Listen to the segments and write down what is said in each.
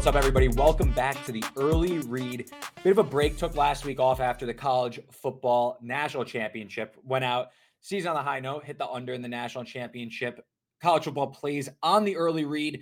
What's up, everybody? Welcome back to the early read. Bit of a break took last week off after the college football national championship. Went out season on the high note, hit the under in the national championship. College football plays on the early read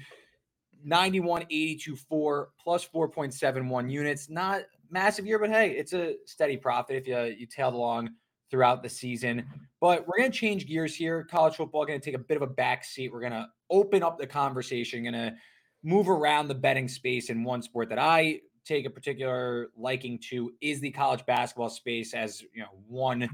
91 82 4 plus 4.71 units. Not massive year, but hey, it's a steady profit if you, you tailed along throughout the season. But we're going to change gears here. College football going to take a bit of a back seat. We're going to open up the conversation, going to move around the betting space in one sport that I take a particular liking to is the college basketball space as you know one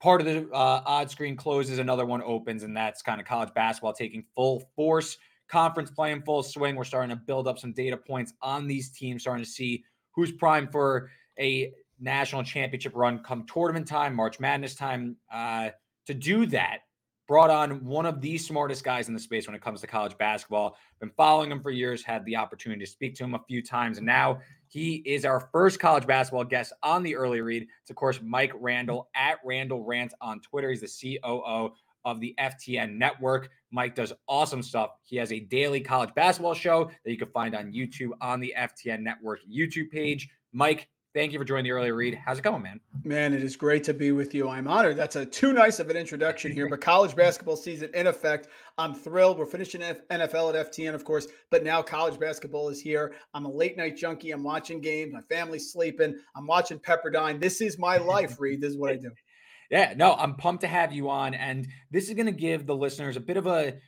part of the uh, odd screen closes another one opens and that's kind of college basketball taking full force. Conference play playing full swing. We're starting to build up some data points on these teams starting to see who's primed for a national championship run come tournament time march madness time uh, to do that brought on one of the smartest guys in the space when it comes to college basketball. Been following him for years, had the opportunity to speak to him a few times, and now he is our first college basketball guest on the early read. It's of course Mike Randle at Randle Rant on Twitter. He's the COO of the FTN network. Mike does awesome stuff. He has a daily college basketball show that you can find on YouTube on the FTN network YouTube page. Mike, Thank you for joining the early read. How's it going, man? Man, it is great to be with you. I'm honored. That's a too nice of an introduction here, but college basketball season in effect. I'm thrilled. We're finishing NFL at FTN, of course, but now college basketball is here. I'm a late night junkie. I'm watching games. My family's sleeping. I'm watching Pepperdine. This is my life, Reed. This is what I do. Yeah, no, I'm pumped to have you on. And this is going to give the listeners a bit of a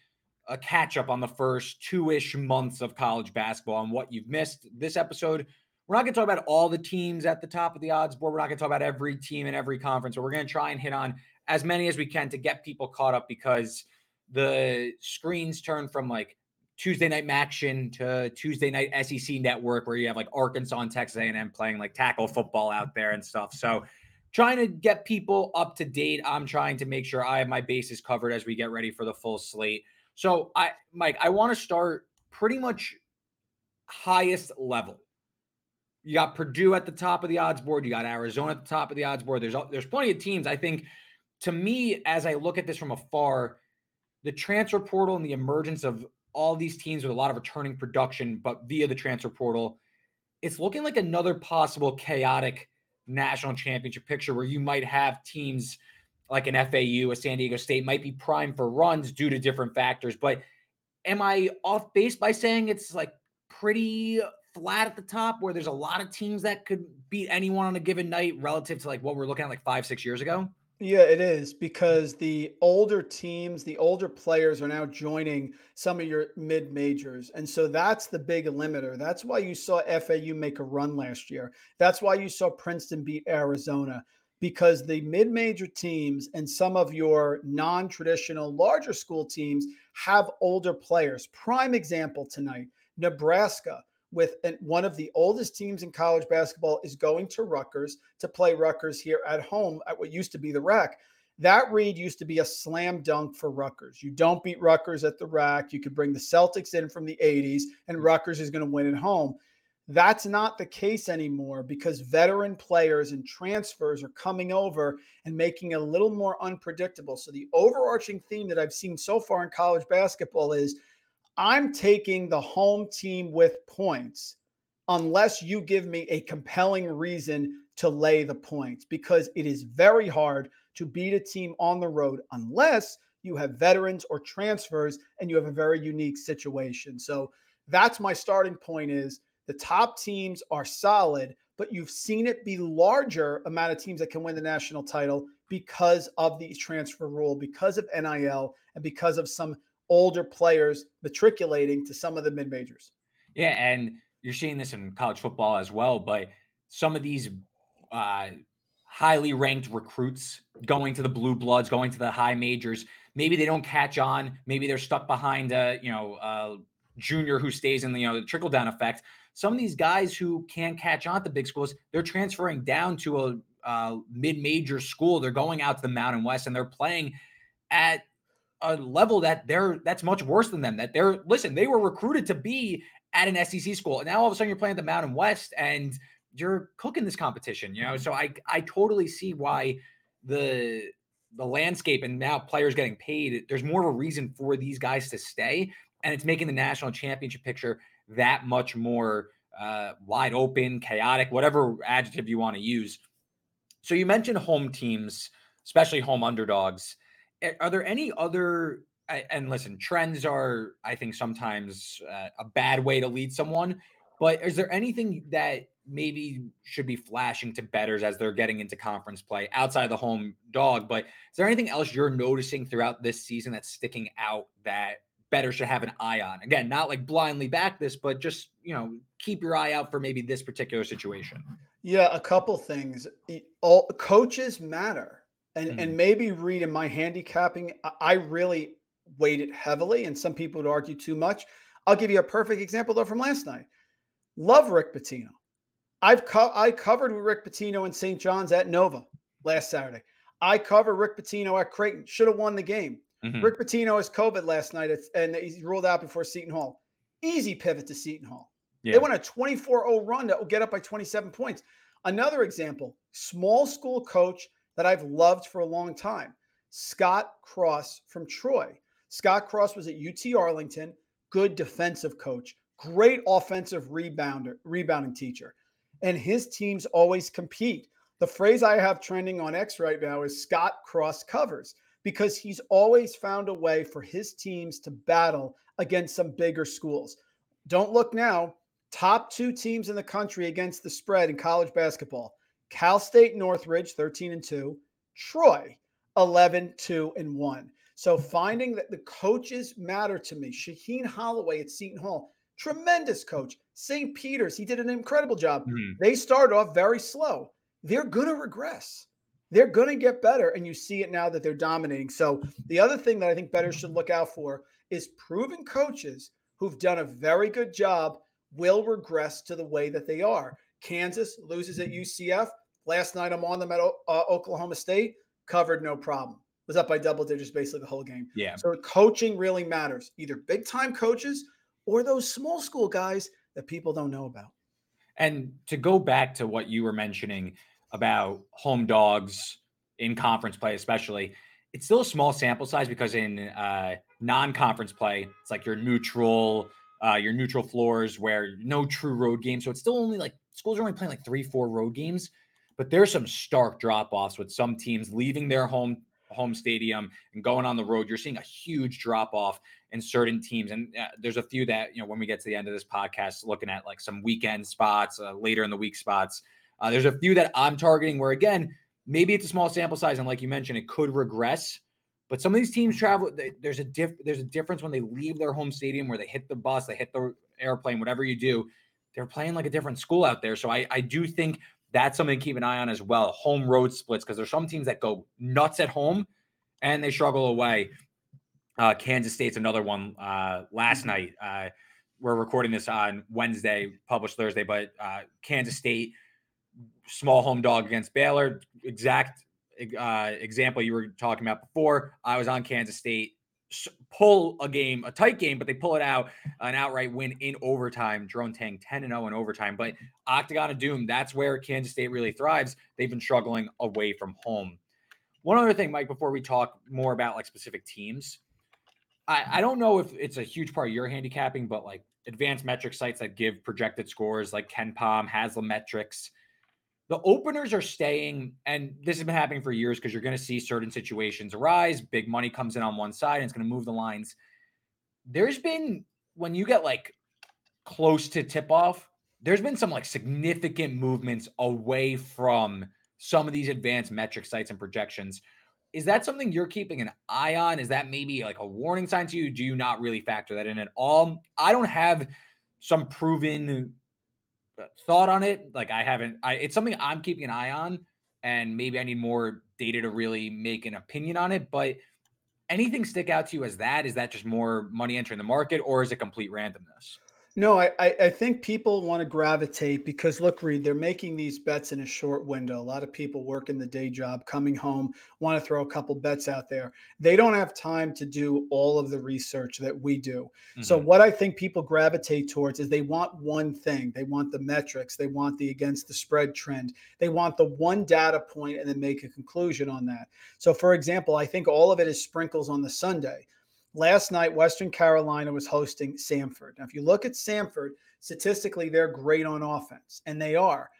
a catch up on the first two ish months of college basketball and what you've missed. This episode we're not going to talk about all the teams at the top of the odds board. We're not going to talk about every team in every conference, but we're going to try and hit on as many as we can to get people caught up because the screens turn from like Tuesday night action to Tuesday night SEC network where you have like Arkansas and Texas A&M playing like tackle football out there and stuff. So trying to get people up to date. I'm trying to make sure I have my bases covered as we get ready for the full slate. So I Mike, I want to start pretty much highest level you got Purdue at the top of the odds board. You got Arizona at the top of the odds board. There's there's plenty of teams. I think to me, as I look at this from afar, the transfer portal and the emergence of all these teams with a lot of returning production, but via the transfer portal, it's looking like another possible chaotic national championship picture where you might have teams like an FAU, a San Diego State might be primed for runs due to different factors. But am I off base by saying it's like pretty flat at the top where there's a lot of teams that could beat anyone on a given night relative to like what we're looking at like five, six years ago? Yeah, it is because the older teams, the older players are now joining some of your mid majors. And so that's the big limiter. That's why you saw FAU make a run last year. That's why you saw Princeton beat Arizona because the mid major teams and some of your non traditional larger school teams have older players. Prime example tonight Nebraska with an, one of the oldest teams in college basketball is going to Rutgers to play Rutgers here at home at what used to be the RAC. That read used to be a slam dunk for Rutgers. You don't beat Rutgers at the RAC. You could bring the Celtics in from the 80s, and mm-hmm. Rutgers is going to win at home. That's not the case anymore because veteran players and transfers are coming over and making it a little more unpredictable. So, the overarching theme that I've seen so far in college basketball is I'm taking the home team with points unless you give me a compelling reason to lay the points because it is very hard to beat a team on the road unless you have veterans or transfers and you have a very unique situation. So that's my starting point is the top teams are solid, but you've seen it be larger amount of teams that can win the national title because of the transfer rule, because of NIL, and because of some older players matriculating to some of the mid majors. Yeah, and you're seeing this in college football as well. But some of these uh, highly ranked recruits going to the blue bloods, going to the high majors, maybe they don't catch on. Maybe they're stuck behind a you know a junior who stays in the you know the trickle down effect. Some of these guys who can't catch on at the big schools, they're transferring down to a uh, mid major school. They're going out to the Mountain West and they're playing at a level that they're that's much worse than them. That they're listen, they were recruited to be at an SEC school. And now all of a sudden you're playing the Mountain West and you're cooking this competition, you know. So I I totally see why the the landscape and now players getting paid, there's more of a reason for these guys to stay. And it's making the national championship picture that much more uh, wide open, chaotic, whatever adjective you want to use. So you mentioned home teams, especially home underdogs. Are there any other? And listen, trends are, I think, sometimes uh, a bad way to lead someone. But is there anything that maybe should be flashing to betters as they're getting into conference play outside the home dog? But is there anything else you're noticing throughout this season that's sticking out that better should have an eye on. Again, not like blindly back this, but just, you know, keep your eye out for maybe this particular situation. Yeah, a couple things. All coaches matter. And mm-hmm. and maybe read in my handicapping, I really weighted heavily, and some people would argue too much. I'll give you a perfect example though from last night. Love Rick Pitino. I've co- I covered with Rick Pitino in St. John's at Nova last Saturday. I cover Rick Pitino at Creighton. Should have won the game. Mm-hmm. Rick Pitino has COVID last night, and he's ruled out before Seton Hall. Easy pivot to Seton Hall. Yeah. They went a 24-0 run that will get up by 27 points. Another example, small school coach that I've loved for a long time, Scott Cross from Troy. Scott Cross was at UT Arlington, good defensive coach, great offensive rebounder, rebounding teacher. And his teams always compete. The phrase I have trending on X right now is Scott Cross covers because he's always found a way for his teams to battle against some bigger schools. Don't look now. Top two teams in the country against the spread in college basketball Cal State Northridge, 13 and 2, Troy, 11, 2 and 1. So finding that the coaches matter to me. Shaheen Holloway at Seton Hall, tremendous coach. St. Peter's, he did an incredible job. Mm-hmm. They started off very slow. They're going to regress they're going to get better. And you see it now that they're dominating. So the other thing that I think better should look out for is proven coaches who've done a very good job will regress to the way that they are. Kansas loses at UCF. Last night I'm on them at uh, Oklahoma State, covered no problem. Was up by double digits basically the whole game. Yeah. So coaching really matters. Either big time coaches or those small school guys that people don't know about. And to go back to what you were mentioning, about home dogs in conference play, especially. It's still a small sample size because in uh, non-conference play, it's like your neutral, uh, your neutral floors where no true road game. So it's still only like schools are only playing like three, four road games. But there's some stark drop-offs with some teams leaving their home home stadium and going on the road. You're seeing a huge drop-off in certain teams, and uh, there's a few that you know when we get to the end of this podcast, looking at like some weekend spots, uh, later in the week spots uh, there's a few that I'm targeting where, again, maybe it's a small sample size, and like you mentioned, it could regress. But some of these teams travel. They, there's a diff. There's a difference when they leave their home stadium, where they hit the bus, they hit the airplane, whatever you do. They're playing like a different school out there. So I, I do think that's something to keep an eye on as well. Home road splits because there's some teams that go nuts at home and they struggle away. Uh, Kansas State's another one. Uh, last mm-hmm. night, uh, we're recording this on Wednesday, published Thursday, but uh, Kansas State small home dog against Baylor. Exact uh, example you were talking about before. I was on Kansas State pull a game, a tight game, but they pull it out, an outright win in overtime. Jerome Tang 10 and 0 in overtime. But Octagon of Doom, that's where Kansas State really thrives. They've been struggling away from home. One other thing, Mike, before we talk more about like specific teams, I, I don't know if it's a huge part of your handicapping, but like advanced metric sites that give projected scores like KenPom, Haslametrics, the openers are staying, and this has been happening for years because you're going to see certain situations arise. Big money comes in on one side and it's going to move the lines. There's been, when you get like close to tip off, there's been some like significant movements away from some of these advanced metric sites and projections. Is that something you're keeping an eye on? Is that maybe like a warning sign to you? Do you not really factor that in at all? I don't have some proven Uh, thought on it. Like I haven't. I it's something I'm keeping an eye on, and maybe I need more data to really make an opinion on it. But anything stick out to you as that? Is that just more money entering the market, or is it complete randomness? No, I, I think people want to gravitate because look, Reed, they're making these bets in a short window. A lot of people work in the day job, coming home, want to throw a couple bets out there. They don't have time to do all of the research that we do. Mm-hmm. So, what I think people gravitate towards is they want one thing. They want the metrics, they want the against the spread trend, they want the one data point and then make a conclusion on that. So, for example, I think all of it is sprinkles on the Sunday Last night, Western Carolina was hosting Samford. Now, if you look at Samford, statistically, they're great on offense, and they are.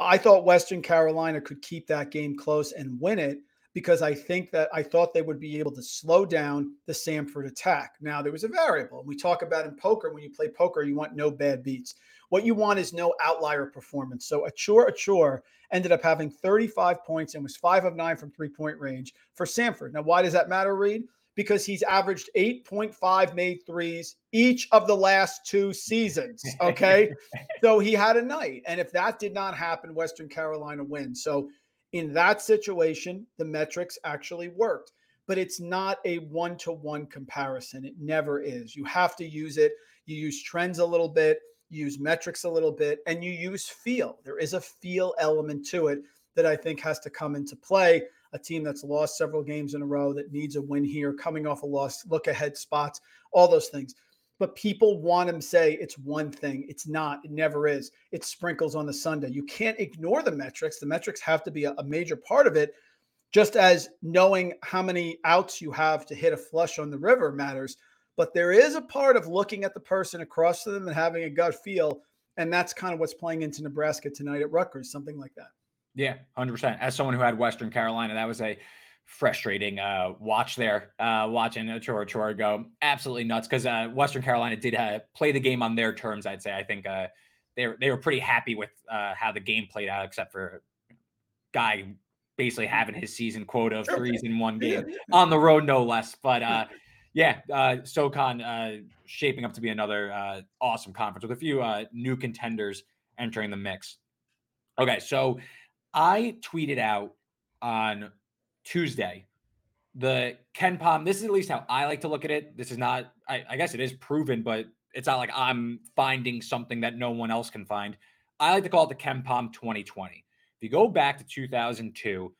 I thought Western Carolina could keep that game close and win it because I think that I thought they would be able to slow down the Samford attack. Now, there was a variable. We talk about in poker, when you play poker, you want no bad beats. What you want is no outlier performance. So Achor Achor ended up having 35 points and was five of nine from three point range for Samford. Now, why does that matter, Reed? Because he's averaged 8.5 made threes each of the last two seasons. Okay. so he had a night. And if that did not happen, Western Carolina wins. So in that situation, the metrics actually worked, but it's not a one to one comparison. It never is. You have to use it. You use trends a little bit, you use metrics a little bit, and you use feel. There is a feel element to it that I think has to come into play. A team that's lost several games in a row that needs a win here, coming off a loss, look ahead spots, all those things but people want to say it's one thing. It's not. It never is. It sprinkles on the Sunday. You can't ignore the metrics. The metrics have to be a, a major part of it, just as knowing how many outs you have to hit a flush on the river matters. But there is a part of looking at the person across to them and having a gut feel. And that's kind of what's playing into Nebraska tonight at Rutgers, something like that. Yeah, 100%. As someone who had Western Carolina, that was a frustrating uh, watch there, uh, watching Achor Achor go absolutely nuts because uh, Western Carolina did uh, play the game on their terms. I'd say I think uh, they were they were pretty happy with uh, how the game played out, except for guy basically having his season quota of threes in one game on the road, no less. But uh, yeah, uh, SoCon uh, shaping up to be another uh, awesome conference with a few uh, new contenders entering the mix. Okay, so I tweeted out on Tuesday. The KenPom, this is at least how I like to look at it. This is not, I, I guess it is proven, but it's not like I'm finding something that no one else can find. I like to call it the KenPom 2020. If you go back to 2002,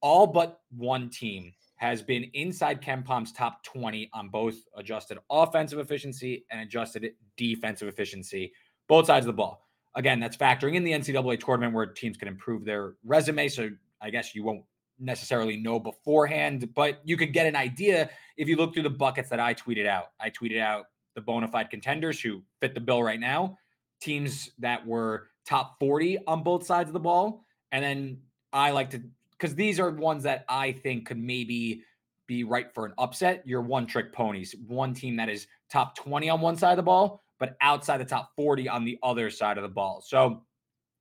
all but one team has been inside KenPom's top 20 on both adjusted offensive efficiency and adjusted defensive efficiency, both sides of the ball. Again, that's factoring in the NCAA tournament where teams can improve their resume. So I guess you won't necessarily know beforehand, but you could get an idea if you look through the buckets that I tweeted out. I tweeted out the bona fide contenders who fit the bill right now, teams that were top 40 on both sides of the ball. And then I like to, because these are ones that I think could maybe be right for an upset. Your one trick ponies, one team that is top 20 on one side of the ball, but outside the top 40 on the other side of the ball. So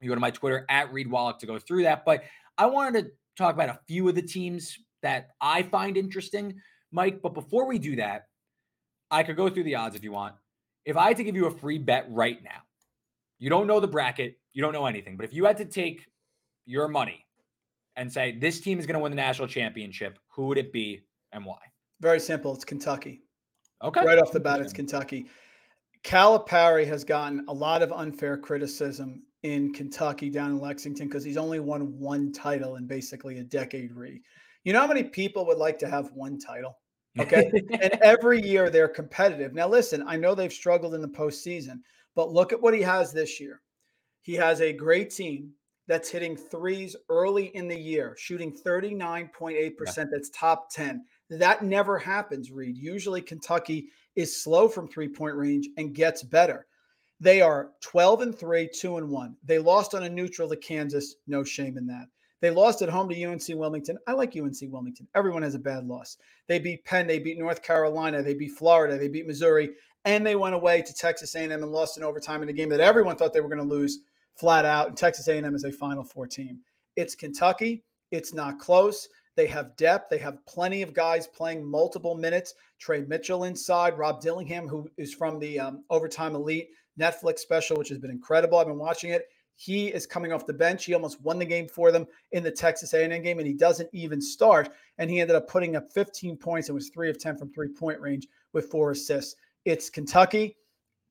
you go to my Twitter at Reed Wallach to go through that. But I wanted to talk about a few of the teams that I find interesting, Mike. But before we do that, I could go through the odds if you want. If I had to give you a free bet right now, you don't know the bracket, you don't know anything, but if you had to take your money and say this team is going to win the national championship, who would it be and why? Very simple. It's Kentucky. Okay. Right off the bat, it's Kentucky. Calipari has gotten a lot of unfair criticism in Kentucky down in Lexington because he's only won one title in basically a decade. Re, you know how many people would like to have one title? Okay, and every year they're competitive. Now, listen, I know they've struggled in the postseason, but look at what he has this year. He has a great team that's hitting threes early in the year, shooting 39.8%. Yeah. That's top 10. That never happens, Reed. Usually Kentucky is slow from three point range and gets better. They are 12 and 3, 2 and 1. They lost on a neutral to Kansas. No shame in that. They lost at home to UNC Wilmington. I like UNC Wilmington. Everyone has a bad loss. They beat Penn, they beat North Carolina, they beat Florida, they beat Missouri, and they went away to Texas A&M and lost in overtime in a game that everyone thought they were going to lose flat out. And Texas A&M is a Final Four team. It's Kentucky. It's not close. They have depth. They have plenty of guys playing multiple minutes. Tre Mitchell inside, Rob Dillingham, who is from the um, overtime elite, Netflix special, which has been incredible. I've been watching it. He is coming off the bench. He almost won the game for them in the Texas A&M game, and he doesn't even start. And he ended up putting up 15 points and was three of 10 from three point range with four assists. It's Kentucky.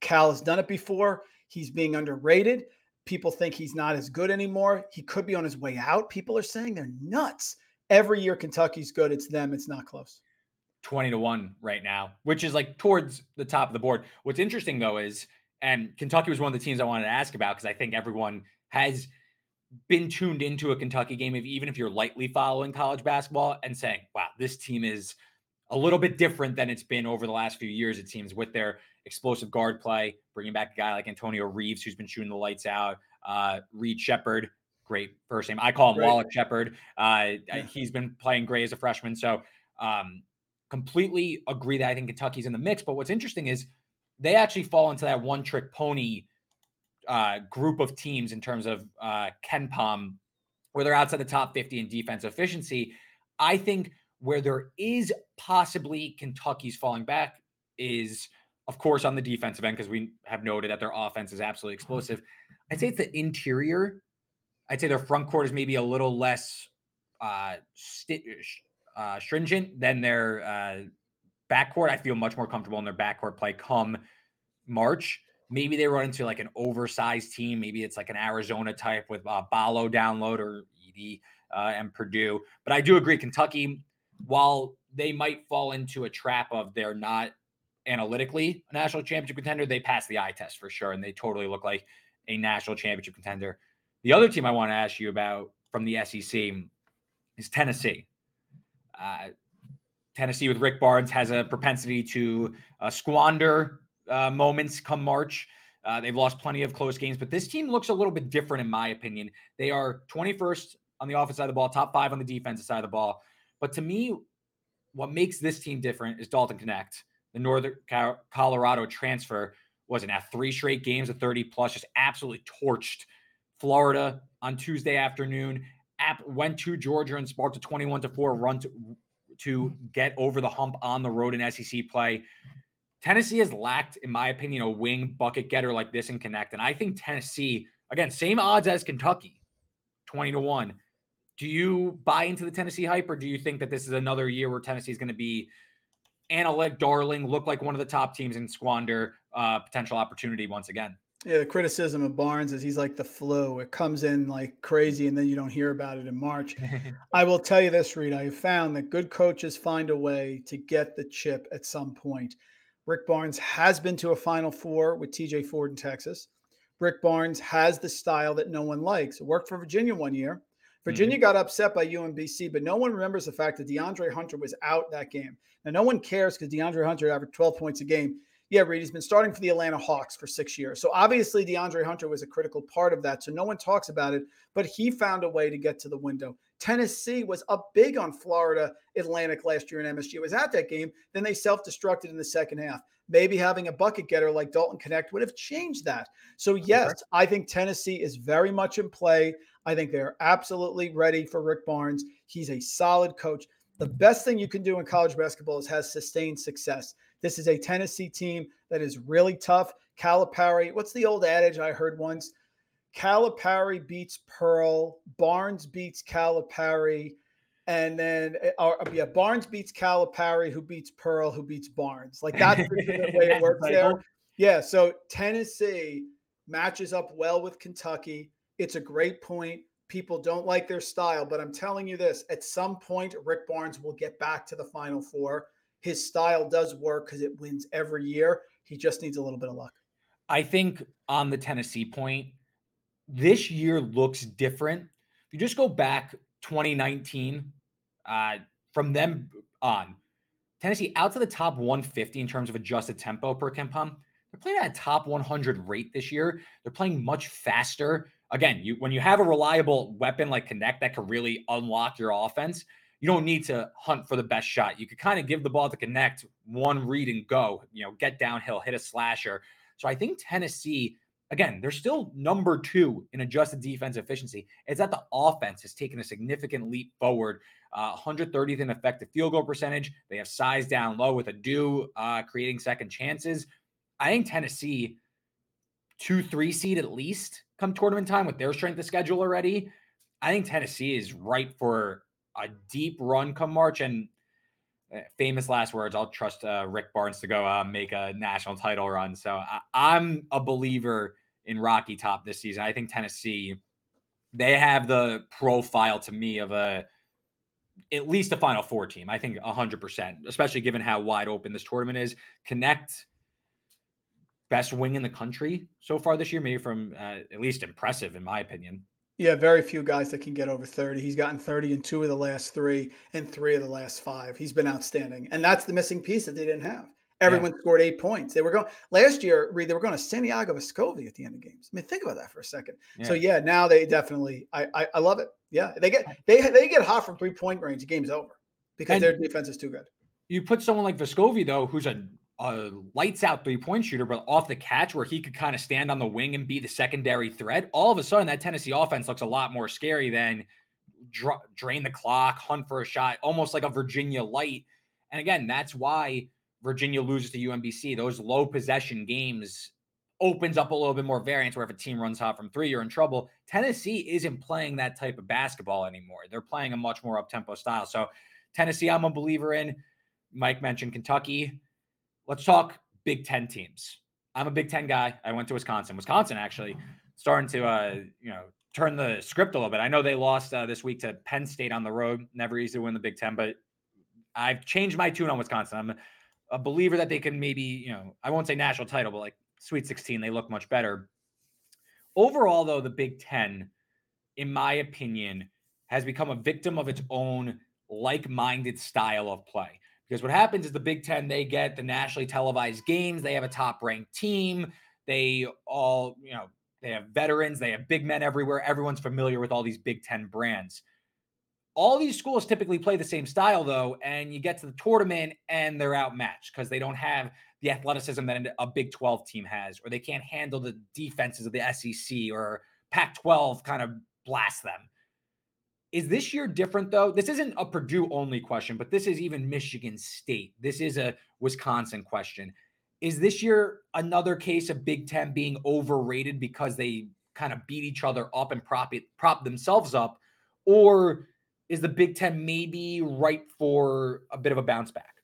Cal has done it before. He's being underrated. People think he's not as good anymore. He could be on his way out. People are saying they're nuts. Every year Kentucky's good. It's them. It's not close. 20 to 1 right now, which is like towards the top of the board. What's interesting though is and Kentucky was one of the teams I wanted to ask about because I think everyone has been tuned into a Kentucky game, even if you're lightly following college basketball and saying, wow, this team is a little bit different than it's been over the last few years, it seems, with their explosive guard play, bringing back a guy like Antonio Reeves, who's been shooting the lights out, uh, Reed Sheppard, great first name. I call him right. Wallach Sheppard. Uh, yeah. He's been playing great as a freshman. So, um, completely agree that I think Kentucky's in the mix. But what's interesting is they actually fall into that one trick pony uh, group of teams in terms of uh, KenPom, where they're outside the top 50 in defense efficiency. I think where there is possibly Kentucky's falling back is, of course, on the defensive end, because we have noted that their offense is absolutely explosive. I'd say it's the interior. I'd say their front court is maybe a little less uh, st- uh, stringent than their uh, backcourt. I feel much more comfortable in their backcourt play come March. Maybe they run into like an oversized team. Maybe it's like an Arizona type with uh, Ballo download or Edey uh, and Purdue. But I do agree, Kentucky, while they might fall into a trap of they're not analytically a national championship contender, they pass the eye test for sure. And they totally look like a national championship contender. The other team I want to ask you about from the SEC is Tennessee. Uh, Tennessee with Rick Barnes has a propensity to uh, squander uh, moments come March. Uh, they've lost plenty of close games, but this team looks a little bit different, in my opinion. They are 21st on the offense side of the ball, top five on the defensive side of the ball. But to me, what makes this team different is Dalton Knecht, the Northern Colorado transfer, wasn't at three straight games of 30 plus, just absolutely torched Florida on Tuesday afternoon. App went to Georgia and sparked a 21 to 4 run to, to get over the hump on the road in SEC play. Tennessee has lacked, in my opinion, a wing bucket getter like this in Knecht. And I think Tennessee, again, same odds as Kentucky, 20 to 1. Do you buy into the Tennessee hype, or do you think that this is another year where Tennessee is going to be analytic darling, look like one of the top teams and squander uh, potential opportunity once again? Yeah, the criticism of Barnes is he's like the flu. It comes in like crazy and then you don't hear about it in March. I will tell you this, Reed. I have found that good coaches find a way to get the chip at some point. Rick Barnes has been to a Final Four with TJ Ford in Texas. Rick Barnes has the style that no one likes. It worked for Virginia one year. Virginia mm-hmm. got upset by UMBC, but no one remembers the fact that DeAndre Hunter was out that game. Now, no one cares because DeAndre Hunter averaged 12 points a game yeah, Reed, he's been starting for the Atlanta Hawks for six years. So obviously, DeAndre Hunter was a critical part of that. So no one talks about it, but he found a way to get to the window. Tennessee was up big on Florida Atlantic last year in MSG. It was at that game. Then they self destructed in the second half. Maybe having a bucket getter like Dalton Knecht would have changed that. So, yes, I think Tennessee is very much in play. I think they're absolutely ready for Rick Barnes. He's a solid coach. The best thing you can do in college basketball is has sustained success. This is a Tennessee team that is really tough. Calipari, what's the old adage I heard once? Calipari beats Pearl, Barnes beats Calipari, and then or, yeah, Barnes beats Calipari, who beats Pearl, who beats Barnes. Like that's the way it works there. Yeah, so Tennessee matches up well with Kentucky. It's a great point. People don't like their style, but I'm telling you this: at some point, Rick Barnes will get back to the Final Four his style does work because it wins every year. He just needs a little bit of luck. I think on the Tennessee point, this year looks different. If you just go back 2019, uh, from them on, Tennessee out to the top 150 in terms of adjusted tempo per KenPom. They're playing at a top 100 rate this year. They're playing much faster. Again, you when you have a reliable weapon like Knecht that can really unlock your offense, you don't need to hunt for the best shot. You could kind of give the ball to Knecht, one read and go, you know, get downhill, hit a slasher. So I think Tennessee, again, they're still number two in adjusted defense efficiency. It's that the offense has taken a significant leap forward. Uh, 130th in effective field goal percentage. They have size down low with Aidoo uh, creating second chances. I think Tennessee, two, three seed at least come tournament time with their strength of schedule already. I think Tennessee is ripe for a deep run come March. And eh, famous last words, I'll trust uh, Rick Barnes to go uh, make a national title run. So I, am a believer in Rocky Top this season. I think Tennessee, they have the profile to me of a at least a Final Four team. I think 100%, especially given how wide open this tournament is. Knecht best wing in the country so far this year, maybe from uh, at least impressive, in my opinion. Yeah, very few guys that can get over 30. He's gotten 30 in two of the last three and three of the last five. He's been outstanding. And that's the missing piece that they didn't have. Everyone yeah. scored eight points. They were going last year, they were going to Santiago Vescovi at the end of games. I mean, think about that for a second. Yeah. So yeah, now they definitely I, I, I love it. Yeah. They get they they get hot from three point range, the game's over because and their defense is too good. You put someone like Vescovi, though, who's a a lights out three point shooter, but off the catch where he could kind of stand on the wing and be the secondary threat, all of a sudden that Tennessee offense looks a lot more scary than dra- drain the clock, hunt for a shot, almost like a Virginia light. And again, that's why Virginia loses to UMBC. Those low possession games opens up a little bit more variance where if a team runs hot from three, you're in trouble. Tennessee isn't playing that type of basketball anymore. They're playing a much more up tempo style. So, Tennessee, I'm a believer in. Mike mentioned Kentucky. Let's talk Big Ten teams. I'm a Big Ten guy. I went to Wisconsin. Wisconsin actually starting to, uh, you know, turn the script a little bit. I know they lost uh, this week to Penn State on the road. Never easy to win the Big Ten, but I've changed my tune on Wisconsin. I'm a believer that they can maybe, you know, I won't say national title, but like Sweet 16, they look much better. Overall, though, the Big Ten, in my opinion, has become a victim of its own like minded style of play. Because what happens is the Big Ten, they get the nationally televised games. They have a top ranked team. They all, you know, they have veterans. They have big men everywhere. Everyone's familiar with all these Big Ten brands. All these schools typically play the same style, though, and you get to the tournament and they're outmatched because they don't have the athleticism that a Big 12 team has, or they can't handle the defenses of the SEC or Pac 12 kind of blast them. Is this year different though? This isn't a Purdue only question, but this is even Michigan State. This is a Wisconsin question. Is this year another case of Big Ten being overrated because they kind of beat each other up and prop it, prop themselves up, or is the Big Ten maybe ripe for a bit of a bounce back?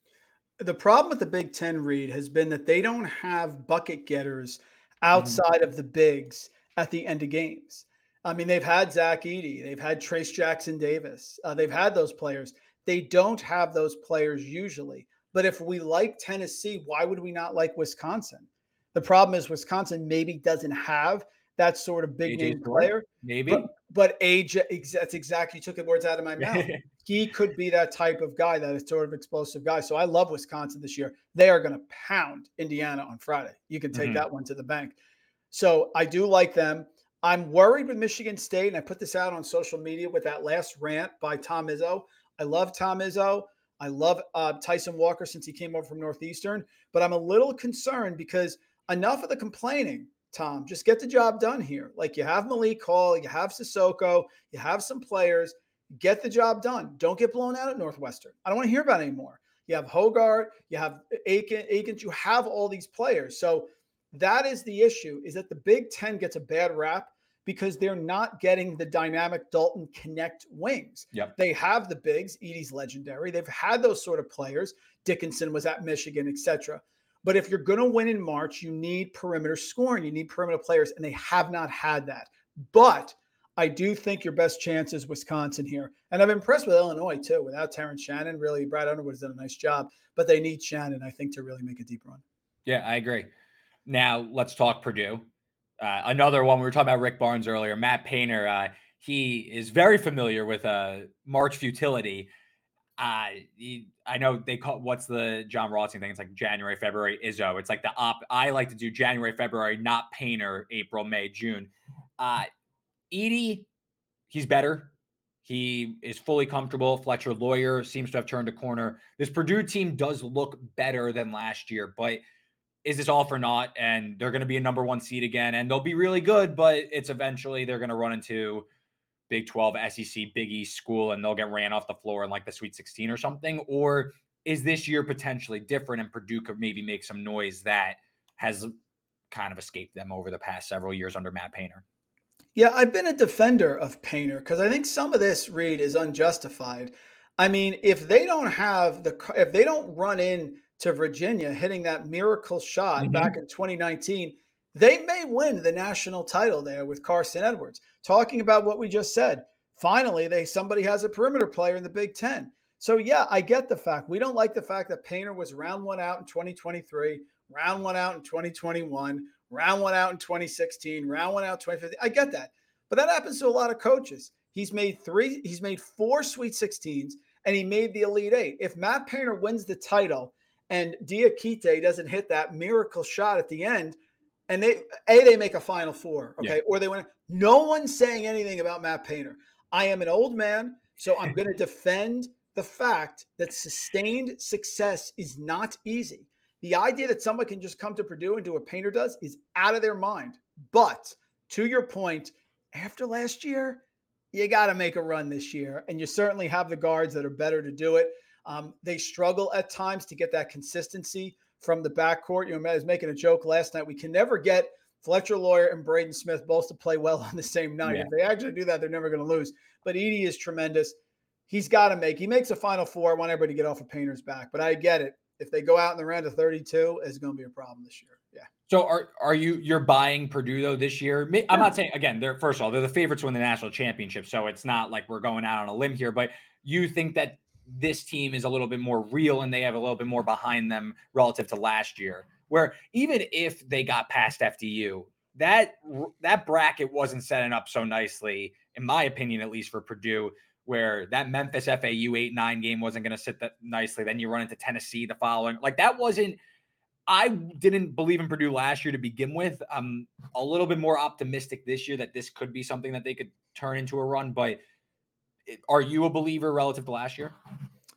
The problem with the Big Ten, read has been that they don't have bucket getters mm-hmm. outside mm. of the bigs at the end of games. I mean, they've had Zach Edey, they've had Trayce Jackson Davis, uh, they've had those players. They don't have those players usually. But if we like Tennessee, why would we not like Wisconsin? The problem is Wisconsin maybe doesn't have that sort of big AJ name player. Maybe. But, but AJ, that's exactly, you took the words out of my mouth. he could be that type of guy, that sort of explosive guy. So I love Wisconsin this year. They are going to pound Indiana on Friday. You can take mm-hmm. that one to the bank. So I do like them. I'm worried with Michigan State, and I put this out on social media with that last rant by Tom Izzo. I love Tom Izzo. I love uh, Tyson Walker since he came over from Northeastern, but I'm a little concerned because enough of the complaining, Tom. Just get the job done here. Like you have Malik Hall, you have Sissoko, you have some players. Get the job done. Don't get blown out at Northwestern. I don't want to hear about it anymore. You have Hoggard, you have Aiken, Akins, you have all these players. So that is the issue is that the Big Ten gets a bad rap because they're not getting the dynamic Dalton Knecht wings. Yep. They have the bigs. Edey's legendary. They've had those sort of players. Dickinson was at Michigan, etc. But if you're going to win in March, you need perimeter scoring. You need perimeter players, and they have not had that. But I do think your best chance is Wisconsin here. And I'm impressed with Illinois too. Without Terrence Shannon, really, Brad Underwood has done a nice job. But they need Shannon, I think, to really make a deep run. Yeah, I agree. Now let's talk Purdue. Uh, another one we were talking about Rick Barnes earlier. Matt Painter. Uh, he is very familiar with uh, March futility. Uh, he, I know they call what's the Jon Rothstein thing? It's like January, February, Izzo. It's like the op. I like to do January, February, not Painter, April, May, June. Uh, Edey, he's better. He is fully comfortable. Fletcher Loyer seems to have turned a corner. This Purdue team does look better than last year, but is this all for naught? And they're going to be a number one seed again, and they'll be really good, but it's eventually they're going to run into Big 12, SEC, Big East school, and they'll get ran off the floor in like the Sweet 16 or something? Or is this year potentially different and Purdue could maybe make some noise that has kind of escaped them over the past several years under Matt Painter? Yeah, I've been a defender of Painter because I think some of this read is unjustified. I mean, if they don't have the, if they don't run in to Virginia, hitting that miracle shot mm-hmm. back in 2019, they may win the national title there with Carson Edwards. Talking about what we just said, finally, they somebody has a perimeter player in the Big Ten. So yeah, I get the fact we don't like the fact that Painter was round one out in 2023, round one out in 2021, round one out in 2016, round one out 2015. I get that. But that happens to a lot of coaches. He's made three, he's made four Sweet 16s, and he made the Elite Eight. If Matt Painter wins the title and Diakite doesn't hit that miracle shot at the end, and they a they make a Final Four, okay, yeah. or they win. No one's saying anything about Matt Painter. I am an old man, so I'm going to defend the fact that sustained success is not easy. The idea that someone can just come to Purdue and do what Painter does is out of their mind. But to your point, after last year, you got to make a run this year. And you certainly have the guards that are better to do it. Um, they struggle at times to get that consistency from the backcourt. You know, I was making a joke last night. We can never get Fletcher Loyer and Braden Smith both to play well on the same night. Yeah. If they actually do that, they're never going to lose. But Edey is tremendous. He's got to make. He makes a Final Four. I want everybody to get off of Painter's back, but I get it. If they go out in the round of 32, it's going to be a problem this year. Yeah. So are are you you're buying Purdue though this year? I'm not saying again they're first of all they're the favorites to win the national championship, so it's not like we're going out on a limb here. But you think that this team is a little bit more real and they have a little bit more behind them relative to last year, where even if they got past FDU, that that bracket wasn't setting up so nicely, in my opinion, at least for Purdue. Where that Memphis FAU eight nine game wasn't going to sit that nicely. Then you run into Tennessee the following. Like that wasn't I didn't believe in Purdue last year to begin with. I'm a little bit more optimistic this year that this could be something that they could turn into a run. But are you a believer relative to last year?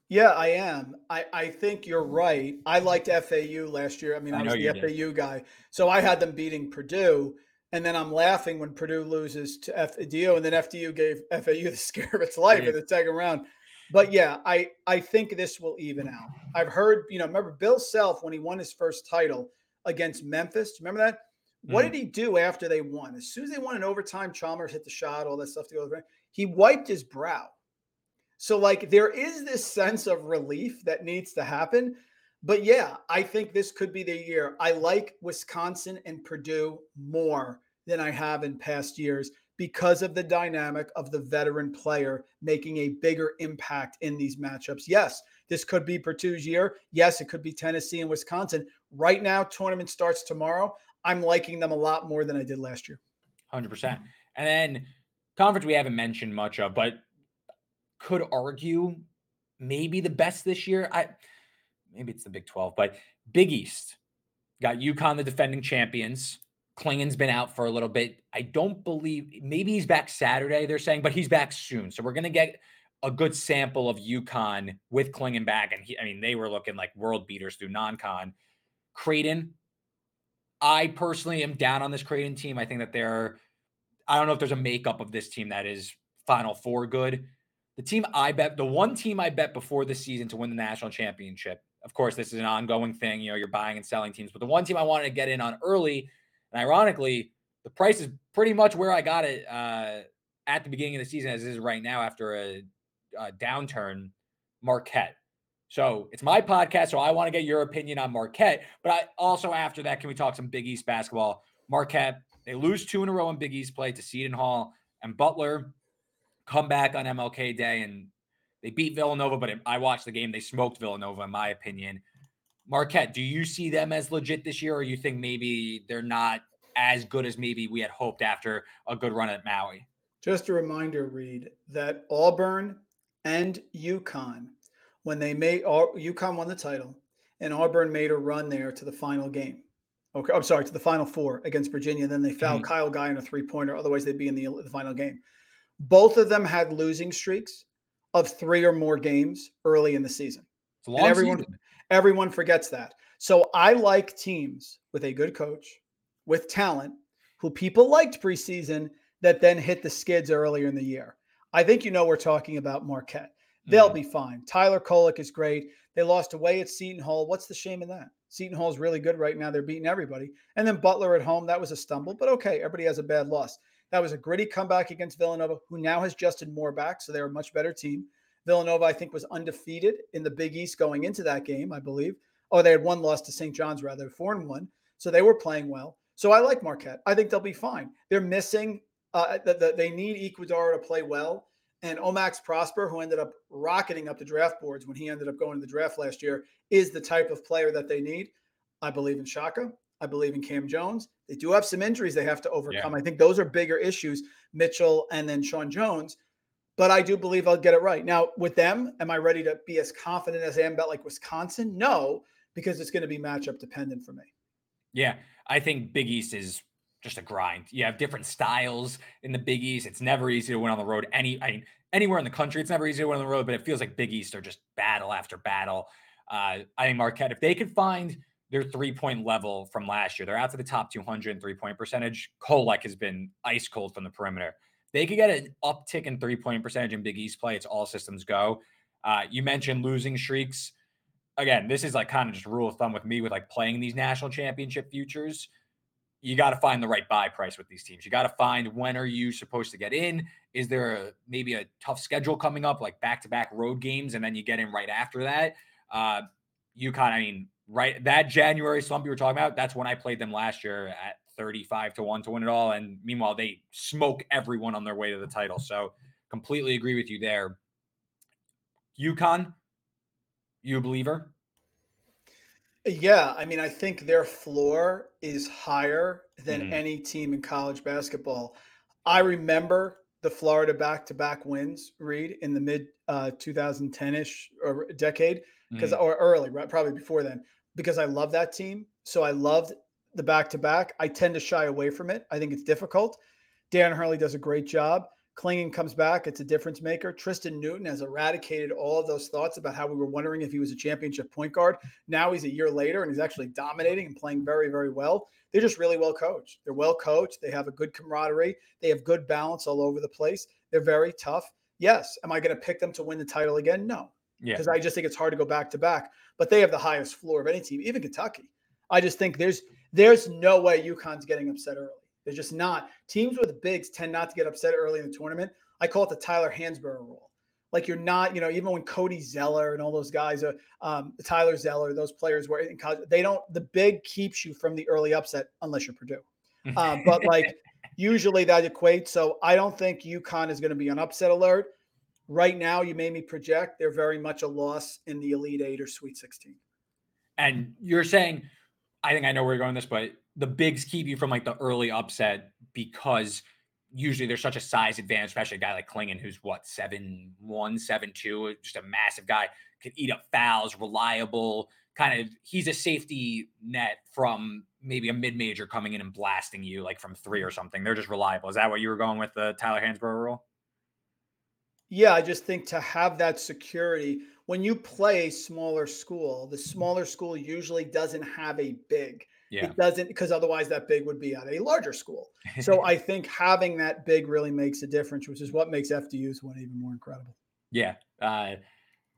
Yeah, I am. I, I think you're right. I liked FAU last year. I mean, I, I was the FAU did. guy. So I had them beating Purdue. And then I'm laughing when Purdue loses to FDU. And then FDU gave FAU the scare of its life in the second round. But yeah, I I think this will even out. I've heard, you know, remember Bill Self when he won his first title against Memphis. Remember that? What mm. did he do after they won? As soon as they won in overtime, Chalmers hit the shot, all that stuff to go. He wiped his brow. So like there is this sense of relief that needs to happen. But yeah, I think this could be the year. I like Wisconsin and Purdue more than I have in past years because of the dynamic of the veteran player making a bigger impact in these matchups. Yes, this could be Purdue's year. Yes, it could be Tennessee and Wisconsin. Right now, tournament starts tomorrow. I'm liking them a lot more than I did last year. 100%. And then conference we haven't mentioned much of, but could argue maybe the best this year. I maybe it's the Big 12, but Big East got UConn, the defending champions. Clingan's been out for a little bit. I don't believe maybe he's back Saturday, they're saying, but he's back soon. So we're to get a good sample of UConn with Clingan back. And he, I mean, they were looking like world beaters through non con. Creighton, I personally am down on this Creighton team. I think that they're, I don't know if there's a makeup of this team that is Final Four good. The team I bet, the one team I bet before the season to win the national championship, of course, this is an ongoing thing. You know, you're buying and selling teams, but the one team I wanted to get in on early and ironically, the price is pretty much where I got it uh, at the beginning of the season as it is right now after a, a downturn. Marquette. So it's my podcast, so I want to get your opinion on Marquette. But I also after that, can we talk some Big East basketball? Marquette they lose two in a row in Big East play to Seton Hall and Butler. Come back on MLK Day and they beat Villanova, but I watched the game. They smoked Villanova, in my opinion. Marquette, do you see them as legit this year, or you think maybe they're not as good as maybe we had hoped after a good run at Maui? Just a reminder, Reed, that Auburn and UConn, when they made UConn won the title, and Auburn made a run there to the final game. Okay, I'm sorry, to the final four against Virginia. Then they fouled mm-hmm. Kyle Guy in a three pointer. Otherwise, they'd be in the, the final game. Both of them had losing streaks of three or more games early in the season. and everyone, season. Everyone forgets that. So I like teams with a good coach, with talent, who people liked preseason that then hit the skids earlier in the year. I think you know we're talking about Marquette. They'll mm-hmm. be fine. Tyler Kolek is great. They lost away at Seton Hall. What's the shame in that? Seton Hall is really good right now. They're beating everybody. And then Butler at home, that was a stumble, but okay, everybody has a bad loss. That was a gritty comeback against Villanova, who now has Justin Moore back, so they're a much better team. Villanova, I think, was undefeated in the Big East going into that game, I believe. Oh, they had one loss to St. John's, rather, four and one. So they were playing well. So I like Marquette. I think they'll be fine. They're missing, uh, the, the, they need Ighodaro to play well. And Omax Prosper, who ended up rocketing up the draft boards when he ended up going to the draft last year, is the type of player that they need. I believe in Shaka. I believe in Kam Jones. They do have some injuries they have to overcome. Yeah. I think those are bigger issues, Mitchell and then Sean Jones. But I do believe I'll get it right. Now, with them, am I ready to be as confident as I am about like Wisconsin? No, because it's going to be matchup dependent for me. Yeah, I think Big East is just a grind. You have different styles in the Big East. It's never easy to win on the road. Any, I mean, anywhere in the country, it's never easy to win on the road. But it feels like Big East are just battle after battle. Uh, I think Marquette, if they could find their three point level from last year. They're out to the top 200 in three point percentage. Kolek has been ice cold from the perimeter. They could get an uptick in three point percentage in Big East play. It's all systems go. Uh, you mentioned losing streaks. Again, this is like kind of just rule of thumb with me with like playing these national championship futures. You got to find the right buy price with these teams. You got to find when are you supposed to get in? Is there a, maybe a tough schedule coming up, like back to back road games, and then you get in right after that? Uh, UConn, I mean, right that January slump you were talking about, that's when I played them last year at 35 to 1 to win it all. And meanwhile, they smoke everyone on their way to the title. So completely agree with you there. UConn, you a believer? Yeah, I mean, I think their floor is higher than mm-hmm. any team in college basketball. I remember the Florida back-to-back wins, Reed, in the mid uh, 2010ish or decade, because mm-hmm. or early, right, probably before then because I love that team. So I loved the back to back. I tend to shy away from it. I think it's difficult. Dan Hurley does a great job. Clingan comes back. It's a difference maker. Tristan Newton has eradicated all of those thoughts about how we were wondering if he was a championship point guard. Now he's a year later and he's actually dominating and playing very, very well. They're just really well coached. They're well coached. They have a good camaraderie. They have good balance all over the place. They're very tough. Yes. Am I going to pick them to win the title again? No. Because yeah. I just think it's hard to go back to back. But they have the highest floor of any team, even Kentucky. I just think there's there's no way UConn's getting upset early. They're just not. Teams with bigs tend not to get upset early in the tournament. I call it the Tyler Hansbrough rule. Like you're not, you know, even when Cody Zeller and all those guys, are, um, Tyler Zeller, those players were in college, they don't. The big keeps you from the early upset unless you're Purdue. Uh, but like usually that equates. So I don't think UConn is going to be an upset alert. Right now, you made me project they're very much a loss in the Elite Eight or Sweet 16. And you're saying, I think I know where you're going this, but the bigs keep you from like the early upset because usually there's such a size advantage, especially a guy like Clingan, who's what, seven one, seven two, just a massive guy, can eat up fouls, reliable, kind of he's a safety net from maybe a mid-major coming in and blasting you like from three or something. They're just reliable. Is that what you were going with the Tyler Hansbrough rule? Yeah, I just think to have that security when you play a smaller school, the smaller school usually doesn't have a big. Yeah. It doesn't because otherwise that big would be at a larger school. So I think having that big really makes a difference, which is what makes FDU's one even more incredible. Yeah. Uh,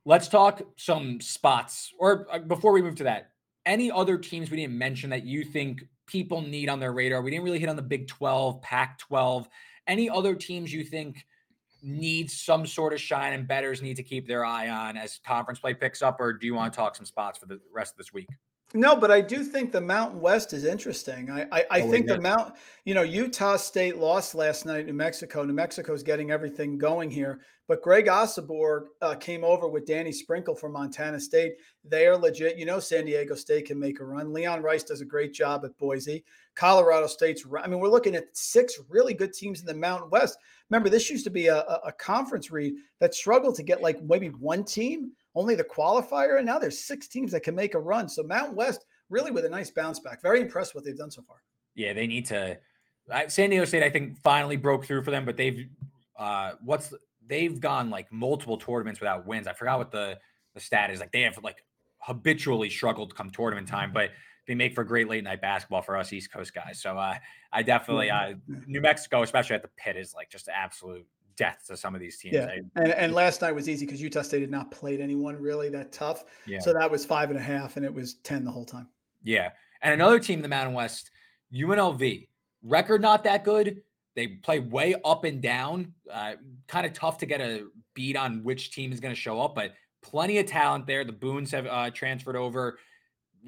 let's talk some spots. Or uh, before we move to that, any other teams we didn't mention that you think people need on their radar? We didn't really hit on the Big 12, Pac 12. Any other teams you think – need some sort of shine and betters need to keep their eye on as conference play picks up, or do you want to talk some spots for the rest of this week? No, but I do think the Mountain West is interesting. I I, I oh, think the Mount, you know, Utah State lost last night in New Mexico. New Mexico's getting everything going here, but Great Osobor uh, came over with Danny Sprinkle from Montana State. They are legit. You know, San Diego State can make a run. Leon Rice does a great job at Boise. Colorado State's. I mean, we're looking at six really good teams in the Mountain West. Remember, this used to be a, a conference read that struggled to get like maybe one team only the qualifier, and now there's six teams that can make a run. So Mountain West really with a nice bounce back. Very impressed what they've done so far. Yeah, they need to. San Diego State, I think, finally broke through for them, but they've uh, what's they've gone like multiple tournaments without wins. I forgot what the the stat is. Like they have like habitually struggled come tournament time, but they make for great late night basketball for us East Coast guys. So uh, I definitely uh, New Mexico, especially at the pit, is like just absolute death to some of these teams. Yeah. and, and last night was easy because Utah State had not played anyone really that tough. Yeah. So that was five and a half, and it was 10 the whole time. Yeah. And another team, the Mountain West, UNLV, record not that good. They play way up and down. Uh, kind of tough to get a beat on which team is going to show up, but plenty of talent there. The Boons have uh, transferred over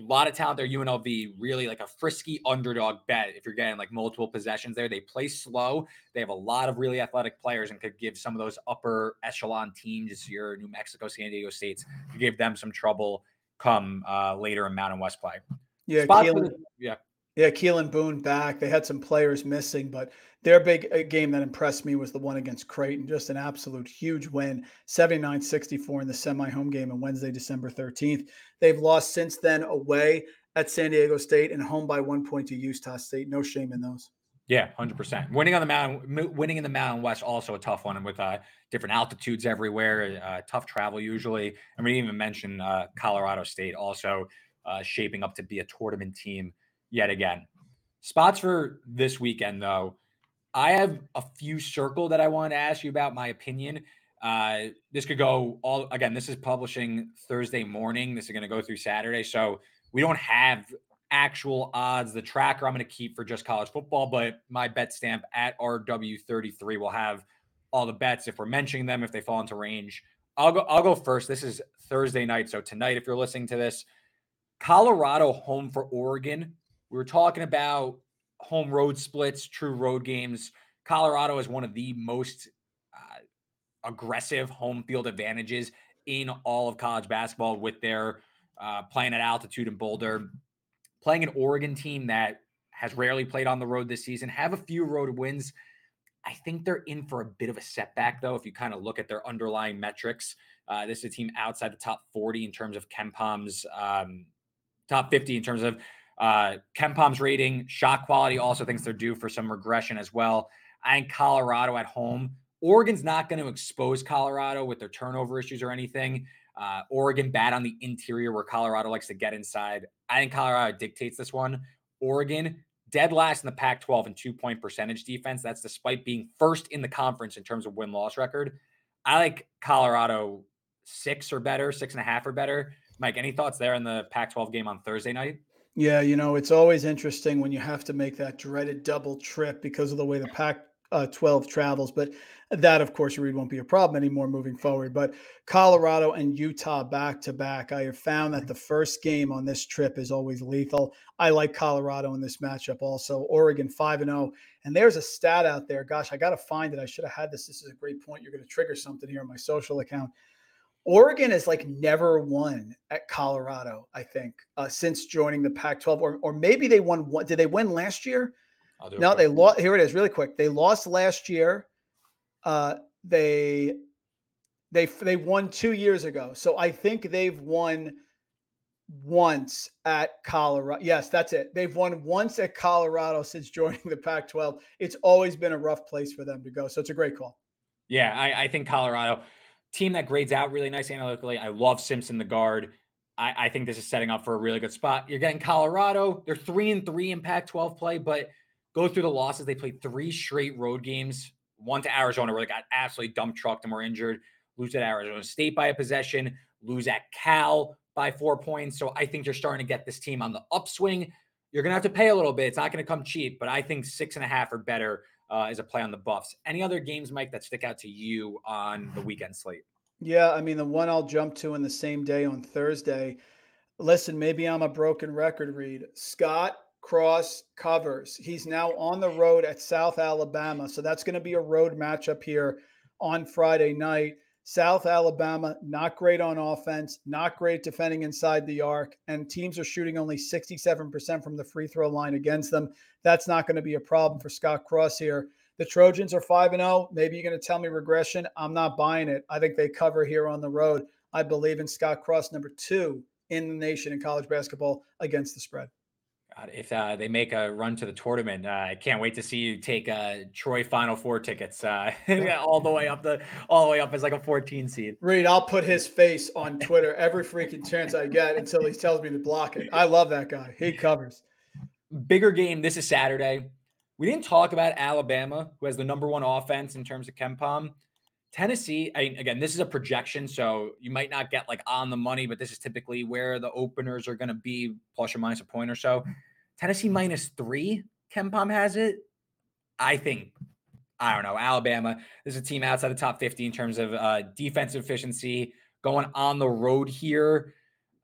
lot of talent there. UNLV really like a frisky underdog bet. If you're getting like multiple possessions there, they play slow. They have a lot of really athletic players and could give some of those upper echelon teams, your New Mexico, San Diego States, could give them some trouble come uh, later in Mountain West play. Yeah, Keylan, yeah. Yeah, Keylan Boone back. They had some players missing, but their big uh, game that impressed me was the one against Creighton. Just an absolute huge win, 79 64 in the semi home game on Wednesday, December 13th. They've lost since then away at San Diego State and home by one point to Utah State. No shame in those. Yeah, hundred percent. Winning on the mountain, winning in the Mountain West, also a tough one, and with uh, different altitudes everywhere, uh, tough travel usually. I mean, even mention uh, Colorado State also uh, shaping up to be a tournament team yet again. Spots for this weekend, though, I have a few circle that I want to ask you about my opinion. Uh, this could go all again. This is publishing Thursday morning. This is going to go through Saturday, so we don't have actual odds. The tracker I'm going to keep for just college football, but my bet stamp at RW33 will have all the bets if we're mentioning them if they fall into range. I'll go. I'll go first. This is Thursday night, so tonight, if you're listening to this, Colorado home for Oregon. We were talking about home road splits, true road games. Colorado is one of the most uh, aggressive home field advantages in all of college basketball with their uh, playing at altitude in Boulder playing an Oregon team that has rarely played on the road this season, have a few road wins. I think they're in for a bit of a setback, though, if you kind of look at their underlying metrics. Uh, this is a team outside the top 40 in terms of KenPom's um, top 50 in terms of uh, KenPom's rating. Shot quality also thinks they're due for some regression as well. I think Colorado at home. Oregon's not going to expose Colorado with their turnover issues or anything. Uh, Oregon bad on the interior where Colorado likes to get inside. I think Colorado dictates this one. Oregon dead last in the Pac 12 in two point percentage defense. That's despite being first in the conference in terms of win loss record. I like Colorado six or better, six and a half or better. Mike, any thoughts there in the Pac 12 game on Thursday night? Yeah, you know, it's always interesting when you have to make that dreaded double trip because of the way the Pac uh, 12 travels. But that, of course, Reed won't be a problem anymore moving forward. But Colorado and Utah back to back, I have found that the first game on this trip is always lethal. I like Colorado in this matchup also. Oregon 5 and 0. And there's a stat out there. Gosh, I got to find it. I should have had this. This is a great point. You're going to trigger something here on my social account. Oregon has like never won at Colorado, I think, uh, since joining the Pac 12, or, or maybe they won one. Did they win last year? No, they lost. Here it is, really quick. They lost last year. Uh, they they they won two years ago, so I think they've won once at Colorado. Yes, that's it. They've won once at Colorado since joining the Pac-12. It's always been a rough place for them to go, so it's a great call. Yeah, I, I think Colorado team that grades out really nice analytically. I love Simpson, the guard. I, I think this is setting up for a really good spot. You're getting Colorado. They're three and three in Pac-12 play, but go through the losses. They played three straight road games, one to Arizona where they got absolutely dump trucked and were injured, lose at Arizona State by a possession, lose at Cal by four points. So I think you're starting to get this team on the upswing. You're going to have to pay a little bit. It's not going to come cheap, but I think six and a half or better uh, is a play on the Buffs. Any other games, Mike, that stick out to you on the weekend slate? Yeah, I mean, the one I'll jump to in the same day on Thursday. Listen, maybe I'm a broken record, Reed. Scott Cross covers. He's now on the road at South Alabama. So that's going to be a road matchup here on Friday night. South Alabama, not great on offense, not great defending inside the arc, and teams are shooting only 67% from the free throw line against them. That's not going to be a problem for Scott Cross here. The Trojans are 5 and 0. Maybe you're going to tell me regression. I'm not buying it. I think they cover here on the road. I believe in Scott Cross, number two in the nation in college basketball against the spread. God, if uh, they make a run to the tournament, uh, I can't wait to see you take uh, Troy Final Four tickets uh, all the way up the all the way up as like a 14 seed. Reed, I'll put his face on Twitter every freaking chance I get until he tells me to block it. I love that guy. He covers. Bigger game. This is Saturday. We didn't talk about Alabama, who has the number one offense in terms of KenPom. Tennessee, I mean, again, this is a projection, so you might not get like on the money, but this is typically where the openers are going to be plus or minus a point or so. Tennessee minus three, KenPom has it. I think, I don't know, Alabama. This is a team outside the top 50 in terms of uh, defensive efficiency. Going on the road here,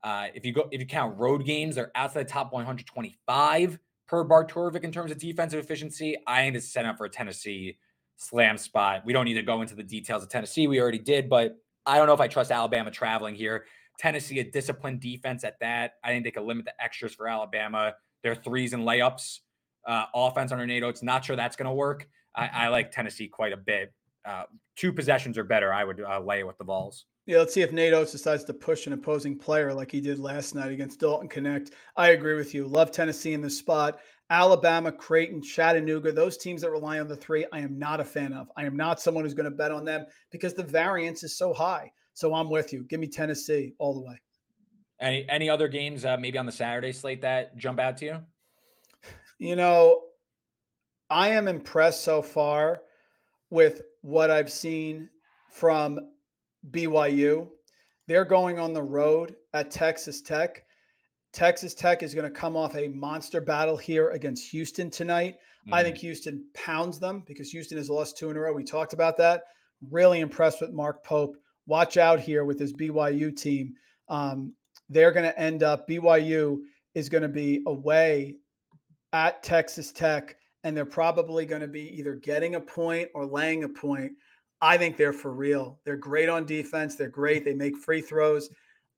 uh, if you go if you count road games, they're outside the top 125 per Bart Torvik in terms of defensive efficiency. I think it's set up for a Tennessee slam spot. We don't need to go into the details of Tennessee. We already did, but I don't know if I trust Alabama traveling here. Tennessee, a disciplined defense at that. I think they could limit the extras for Alabama. Their threes and layups uh, offense under Nate Oats. Not sure that's going to work. I, I, like Tennessee quite a bit. Uh, two possessions or better, I would uh, lay it with the Vols. Yeah, let's see if Nate Oats decides to push an opposing player like he did last night against Dalton Knecht. I agree with you. Love Tennessee in this spot. Alabama, Creighton, Chattanooga, those teams that rely on the three, I am not a fan of. I am not someone who's going to bet on them because the variance is so high. So I'm with you. Give me Tennessee all the way. Any any other games uh, maybe on the Saturday slate that jump out to you? You know, I am impressed so far with what I've seen from BYU. They're going on the road at Texas Tech. Texas Tech is going to come off a monster battle here against Houston tonight. Mm-hmm. I think Houston pounds them because Houston has lost two in a row. We talked about that. Really impressed with Mark Pope. Watch out here with his BYU team. Um, they're going to end up, BYU is going to be away at Texas Tech, and they're probably going to be either getting a point or laying a point. I think they're for real. They're great on defense. They're great. They make free throws.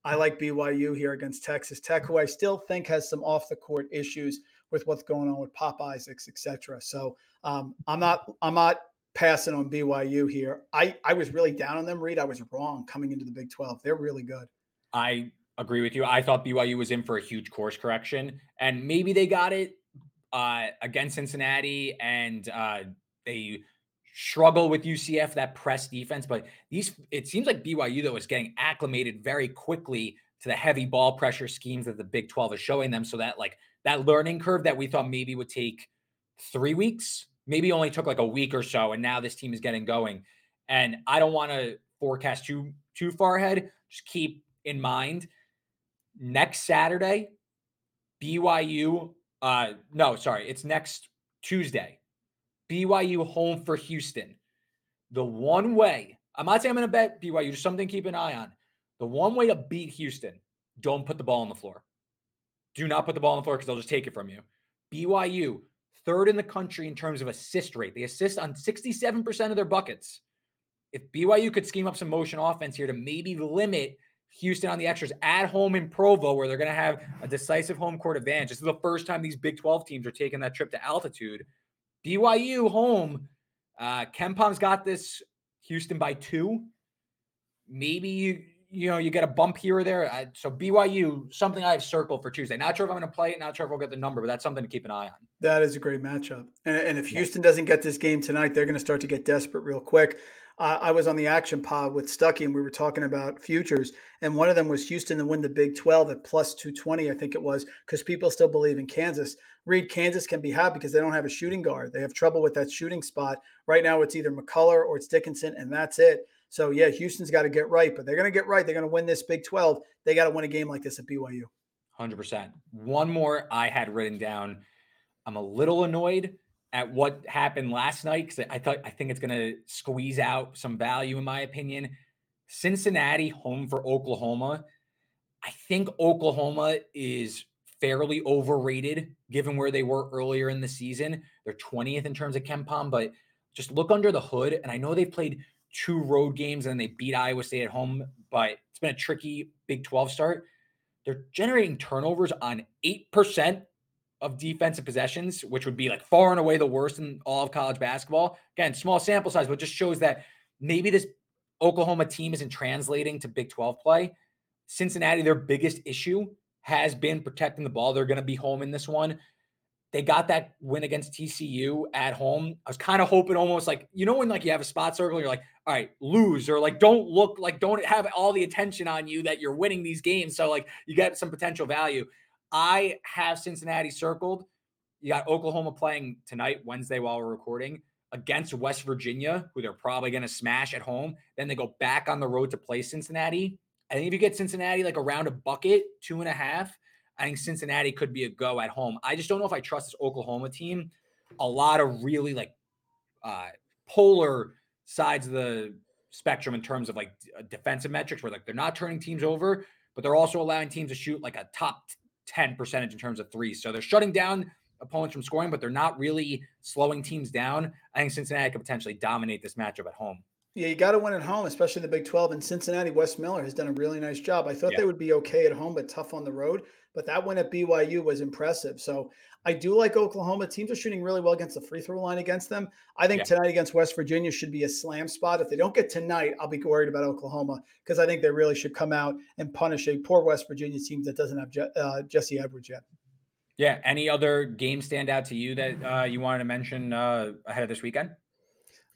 I like BYU here against Texas Tech, who I still think has some off the court issues with what's going on with Pop Isaacs, etc. So um, I'm not I'm not passing on BYU here. I I was really down on them. Reed, I was wrong coming into the Big 12. They're really good. I agree with you. I thought BYU was in for a huge course correction, and maybe they got it uh, against Cincinnati, and uh, they struggle with UCF that press defense. But these, it seems like BYU though is getting acclimated very quickly to the heavy ball pressure schemes that the Big 12 is showing them. So that like that learning curve that we thought maybe would take three weeks, maybe only took like a week or so, and now this team is getting going. And I don't want to forecast too too far ahead. Just keep in mind next Saturday, BYU. Uh, no, sorry, it's next Tuesday. BYU home for Houston. The one way, I'm not saying I'm going to bet BYU, just something to keep an eye on. The one way to beat Houston, don't put the ball on the floor. Do not put the ball on the floor because they'll just take it from you. BYU, third in the country in terms of assist rate. They assist on 67% of their buckets. If BYU could scheme up some motion offense here to maybe limit Houston on the extras at home in Provo, where they're going to have a decisive home court advantage. This is the first time these Big 12 teams are taking that trip to altitude. BYU home. Uh, KenPom's got this Houston by two. Maybe you you know you get a bump here or there. I, so BYU, something I've circled for Tuesday. Not sure if I'm going to play it. Not sure if we'll get the number, but that's something to keep an eye on. That is a great matchup. And, and if Houston doesn't get this game tonight, they're going to start to get desperate real quick. Uh, I was on the action pod with Stuckey, and we were talking about futures, and one of them was Houston to win the Big 12 at plus 220, I think it was, because people still believe in Kansas. Reed, Kansas can be happy because they don't have a shooting guard. They have trouble with that shooting spot. Right now, it's either McCullar or it's Dickinson, and that's it. So, yeah, Houston's got to get right, but they're going to get right. They're going to win this Big 12. They got to win a game like this at BYU. 100%. One more I had written down. I'm a little annoyed at what happened last night because I thought I think it's going to squeeze out some value in my opinion. Cincinnati home for Oklahoma. I think Oklahoma is fairly overrated given where they were earlier in the season. They're 20th in terms of KenPom, but just look under the hood. And I know they've played two road games and they beat Iowa State at home, but it's been a tricky Big 12 start. They're generating turnovers on 8% of defensive possessions, which would be like far and away the worst in all of college basketball. Again, small sample size, but just shows that maybe this Oklahoma team isn't translating to Big 12 play. Cincinnati, their biggest issue has been protecting the ball. They're going to be home in this one. They got that win against TCU at home. I was kind of hoping almost like, you know, when like you have a spot circle, you're like, all right, lose, or like don't look like don't have all the attention on you that you're winning these games. So like you get some potential value. I have Cincinnati circled. You got Oklahoma playing tonight, Wednesday, while we're recording against West Virginia, who they're probably going to smash at home. Then they go back on the road to play Cincinnati. I think if you get Cincinnati like around a bucket, two and a half, I think Cincinnati could be a go at home. I just don't know if I trust this Oklahoma team. A lot of really like uh, polar sides of the spectrum in terms of like defensive metrics, where like they're not turning teams over, but they're also allowing teams to shoot like a top 10 percentage in terms of threes. So they're shutting down opponents from scoring, but they're not really slowing teams down. I think Cincinnati could potentially dominate this matchup at home. Yeah, you got to win at home, especially in the Big 12. And Cincinnati, Wes Miller has done a really nice job. I thought yeah. they would be okay at home, but tough on the road. But that win at BYU was impressive. So I do like Oklahoma. Teams are shooting really well against the free throw line against them. I think yeah. tonight against West Virginia should be a slam spot. If they don't get tonight, I'll be worried about Oklahoma because I think they really should come out and punish a poor West Virginia team that doesn't have Je- uh, Jesse Edwards yet. Yeah. Any other game stand out to you that uh, you wanted to mention uh, ahead of this weekend?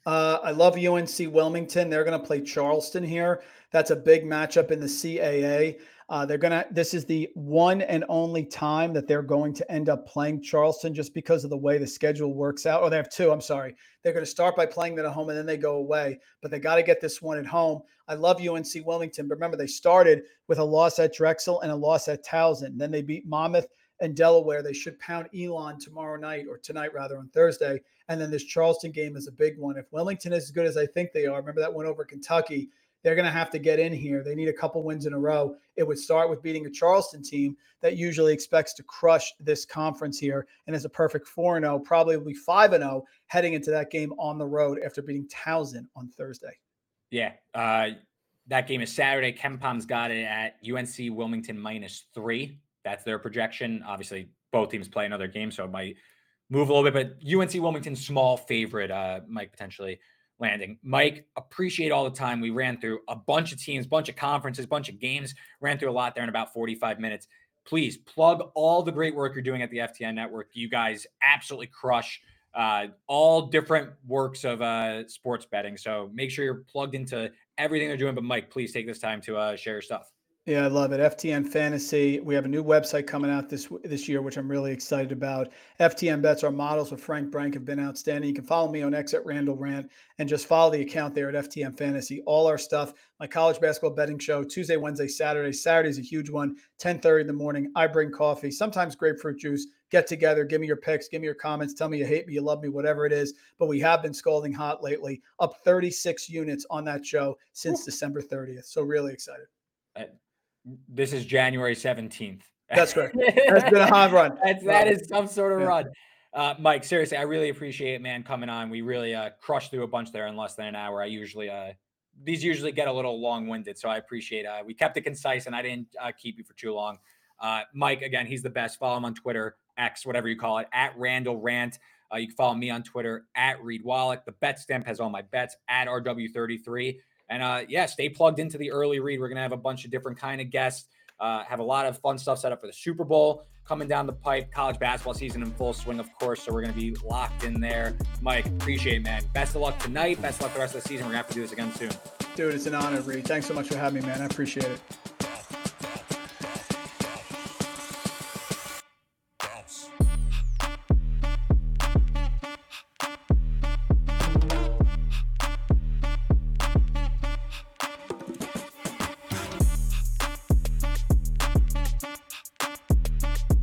Uh, I love UNC Wilmington. They're going to play Charleston here. That's a big matchup in the CAA. Uh, they're going to, this is the one and only time that they're going to end up playing Charleston just because of the way the schedule works out. Or oh, they have two, I'm sorry. They're going to start by playing them at home and then they go away, but they got to get this one at home. I love UNC Wilmington, but remember, they started with a loss at Drexel and a loss at Towson. Then they beat Monmouth and Delaware. They should pound Elon tomorrow night or tonight rather on Thursday. And then this Charleston game is a big one. If Wilmington is as good as I think they are, remember that one over Kentucky, they're going to have to get in here. They need a couple wins in a row. It would start with beating a Charleston team that usually expects to crush this conference here and is a perfect 4 0, probably be 5 0 heading into that game on the road after beating Towson on Thursday. Yeah. Uh, that game is Saturday. KenPom's got it at UNC Wilmington minus three. That's their projection. Obviously, both teams play another game, so it might move a little bit. But UNC Wilmington, small favorite, uh, Mike potentially landing. Mike, appreciate all the time. We ran through a bunch of teams, bunch of conferences, bunch of games, ran through a lot there in about 45 minutes. Please plug all the great work you're doing at the FTN network. You guys absolutely crush uh, all different works of uh, sports betting. So make sure you're plugged into everything they're doing. But Mike, please take this time to uh, share your stuff. Yeah, I love it. FTN Fantasy. We have a new website coming out this this year, which I'm really excited about. FTN bets. Our models with Frank Brank have been outstanding. You can follow me on X at Randle Rant and just follow the account there at FTN Fantasy. All our stuff. My college basketball betting show Tuesday, Wednesday, Saturday. Saturday's a huge one. 10:30 in the morning. I bring coffee, sometimes grapefruit juice. Get together. Give me your picks. Give me your comments. Tell me you hate me, you love me, whatever it is. But we have been scalding hot lately. Up 36 units on that show since. December 30th. So really excited. This is January 17th. That's correct. That's been a hard run. That's, that is some sort of yeah. run. Uh, Mike, seriously, I really appreciate it, man, coming on. We really uh, crushed through a bunch there in less than an hour. I usually, uh, these usually get a little long winded. So I appreciate uh, we kept it concise and I didn't uh, keep you for too long. Uh, Mike, again, he's the best. Follow him on Twitter, X, whatever you call it, at Randle Rant. Uh, you can follow me on Twitter at Reed Wallach. The bet stamp has all my bets at RW33. And uh, yeah, stay plugged into the early read. We're gonna have a bunch of different kind of guests. Uh, have a lot of fun stuff set up for the Super Bowl coming down the pipe. College basketball season in full swing, of course. So we're gonna be locked in there. Mike, appreciate it, man. Best of luck tonight. Best of luck the rest of the season. We're gonna have to do this again soon. Dude, it's an honor, Reed. Thanks so much for having me, man. I appreciate it.